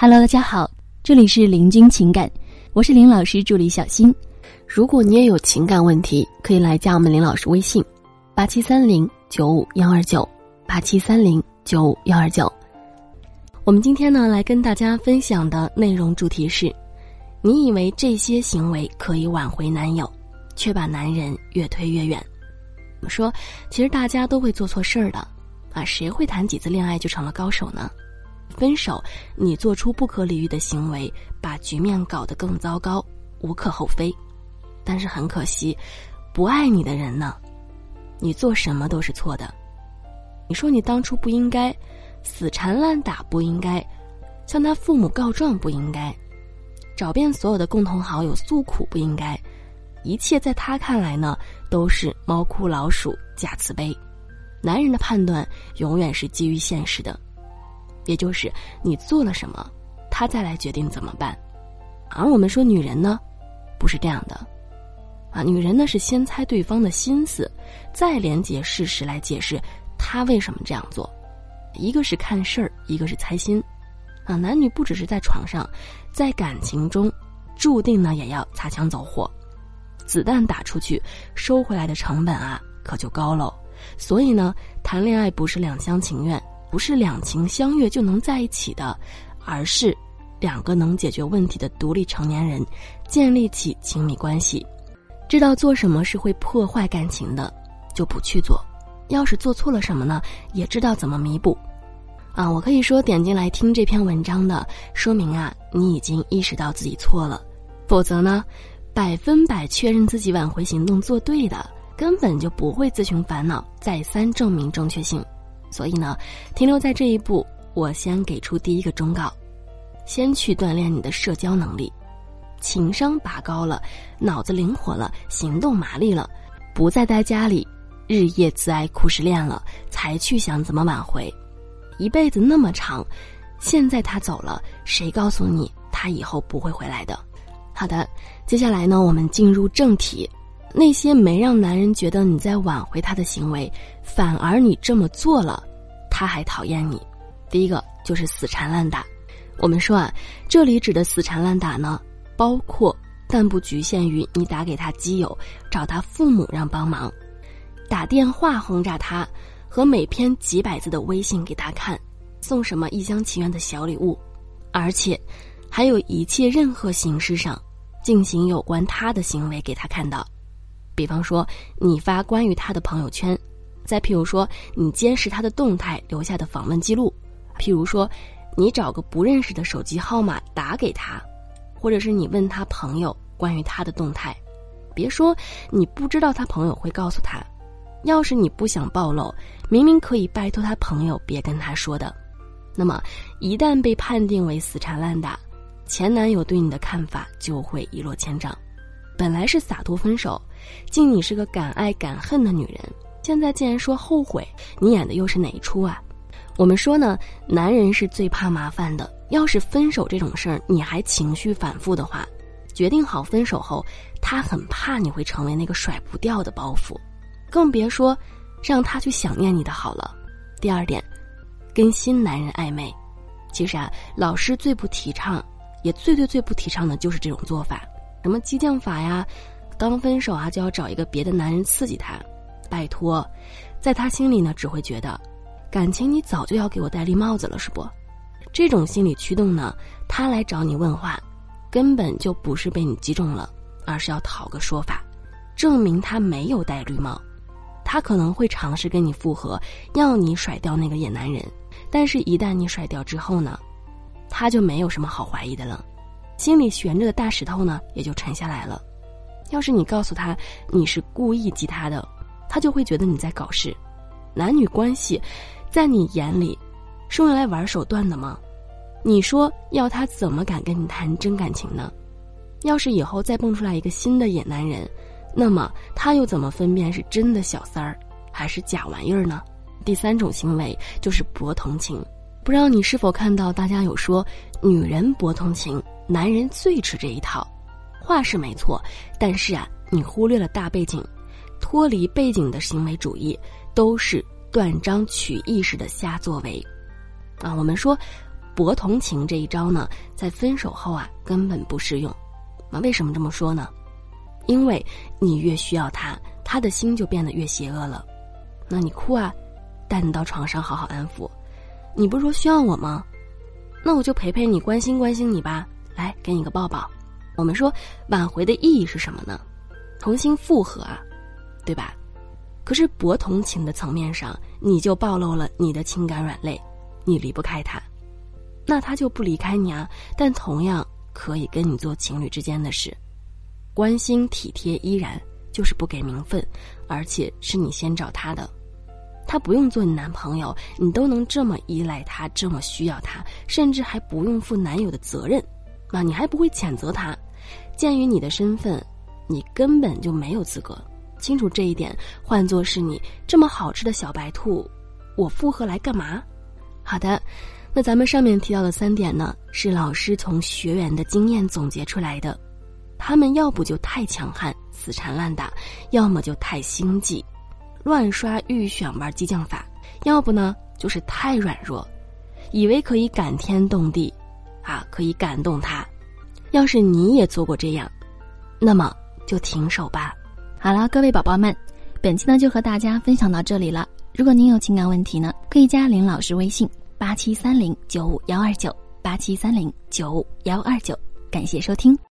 Hello，大家好，这里是林君情感，我是林老师助理小新。如果你也有情感问题，可以来加我们林老师微信：八七三零九五幺二九八七三零九五幺二九。我们今天呢，来跟大家分享的内容主题是：你以为这些行为可以挽回男友，却把男人越推越远。我说，其实大家都会做错事儿的，啊，谁会谈几次恋爱就成了高手呢？分手，你做出不可理喻的行为，把局面搞得更糟糕，无可厚非。但是很可惜，不爱你的人呢，你做什么都是错的。你说你当初不应该死缠烂打，不应该向他父母告状，不应该找遍所有的共同好友诉苦，不应该。一切在他看来呢，都是猫哭老鼠假慈悲。男人的判断永远是基于现实的。也就是你做了什么，他再来决定怎么办。而我们说女人呢，不是这样的，啊，女人呢是先猜对方的心思，再连接事实来解释他为什么这样做。一个是看事儿，一个是猜心，啊，男女不只是在床上，在感情中，注定呢也要擦枪走火，子弹打出去，收回来的成本啊可就高喽。所以呢，谈恋爱不是两厢情愿。不是两情相悦就能在一起的，而是两个能解决问题的独立成年人建立起亲密关系，知道做什么是会破坏感情的，就不去做；要是做错了什么呢，也知道怎么弥补。啊，我可以说点进来听这篇文章的，说明啊，你已经意识到自己错了；否则呢，百分百确认自己挽回行动做对的，根本就不会自寻烦恼，再三证明正确性。所以呢，停留在这一步，我先给出第一个忠告：先去锻炼你的社交能力，情商拔高了，脑子灵活了，行动麻利了，不再待家里日夜自哀哭失恋了，才去想怎么挽回。一辈子那么长，现在他走了，谁告诉你他以后不会回来的？好的，接下来呢，我们进入正题。那些没让男人觉得你在挽回他的行为，反而你这么做了，他还讨厌你。第一个就是死缠烂打。我们说啊，这里指的死缠烂打呢，包括但不局限于你打给他基友，找他父母让帮忙，打电话轰炸他，和每篇几百字的微信给他看，送什么一厢情愿的小礼物，而且还有一切任何形式上进行有关他的行为给他看到。比方说，你发关于他的朋友圈，再譬如说，你监视他的动态留下的访问记录，譬如说，你找个不认识的手机号码打给他，或者是你问他朋友关于他的动态，别说你不知道他朋友会告诉他，要是你不想暴露，明明可以拜托他朋友别跟他说的，那么一旦被判定为死缠烂打，前男友对你的看法就会一落千丈。本来是洒脱分手，敬你是个敢爱敢恨的女人，现在竟然说后悔，你演的又是哪一出啊？我们说呢，男人是最怕麻烦的。要是分手这种事儿你还情绪反复的话，决定好分手后，他很怕你会成为那个甩不掉的包袱，更别说让他去想念你的好了。第二点，跟新男人暧昧，其实啊，老师最不提倡，也最最最不提倡的就是这种做法。什么激将法呀？刚分手啊，就要找一个别的男人刺激他？拜托，在他心里呢，只会觉得，感情你早就要给我戴绿帽子了，是不？这种心理驱动呢，他来找你问话，根本就不是被你击中了，而是要讨个说法，证明他没有戴绿帽。他可能会尝试跟你复合，要你甩掉那个野男人，但是一旦你甩掉之后呢，他就没有什么好怀疑的了。心里悬着的大石头呢，也就沉下来了。要是你告诉他你是故意激他的，他就会觉得你在搞事。男女关系，在你眼里，是用来玩手段的吗？你说要他怎么敢跟你谈真感情呢？要是以后再蹦出来一个新的野男人，那么他又怎么分辨是真的小三儿还是假玩意儿呢？第三种行为就是博同情。不知道你是否看到大家有说女人博同情？男人最吃这一套，话是没错，但是啊，你忽略了大背景，脱离背景的行为主义都是断章取义式的瞎作为，啊，我们说，博同情这一招呢，在分手后啊根本不适用。那为什么这么说呢？因为你越需要他，他的心就变得越邪恶了。那你哭啊，带你到床上好好安抚。你不是说需要我吗？那我就陪陪你，关心关心你吧。来，给你个抱抱。我们说挽回的意义是什么呢？重新复合啊，对吧？可是博同情的层面上，你就暴露了你的情感软肋，你离不开他，那他就不离开你啊。但同样可以跟你做情侣之间的事，关心体贴依然，就是不给名分，而且是你先找他的，他不用做你男朋友，你都能这么依赖他，这么需要他，甚至还不用负男友的责任，那你还不会谴责他。鉴于你的身份，你根本就没有资格。清楚这一点，换作是你这么好吃的小白兔，我复合来干嘛？好的，那咱们上面提到的三点呢，是老师从学员的经验总结出来的。他们要不就太强悍，死缠烂打；要么就太心计，乱刷预选玩激将法；要不呢，就是太软弱，以为可以感天动地，啊，可以感动他。要是你也做过这样，那么就停手吧。好了，各位宝宝们，本期呢就和大家分享到这里了。如果您有情感问题呢，可以加林老师微信八七三零九五幺二九八七三零九五幺二九。感谢收听。